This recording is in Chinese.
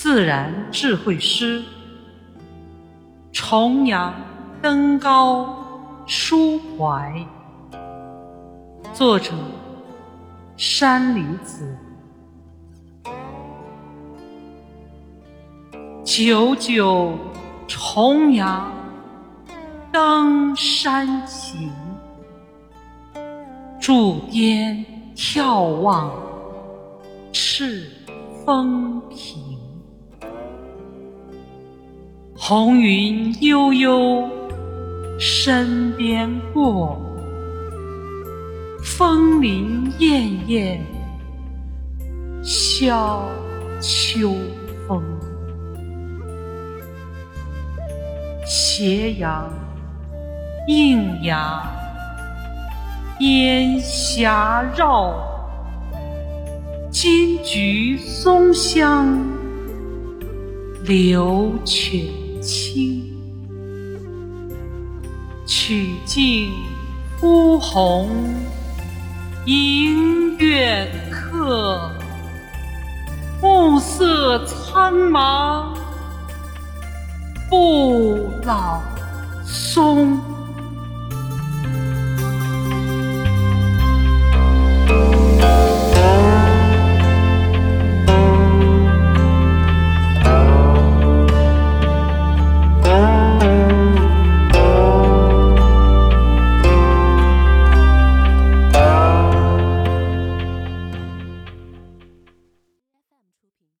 自然智慧诗，重阳登高抒怀。作者：山里子。九九重阳登山行，驻巅眺望赤峰平。红云悠悠身边过，枫林艳艳笑秋风。斜阳映崖，烟霞绕，金菊松香流泉清。曲径忽红迎远客，暮色苍茫。不老松。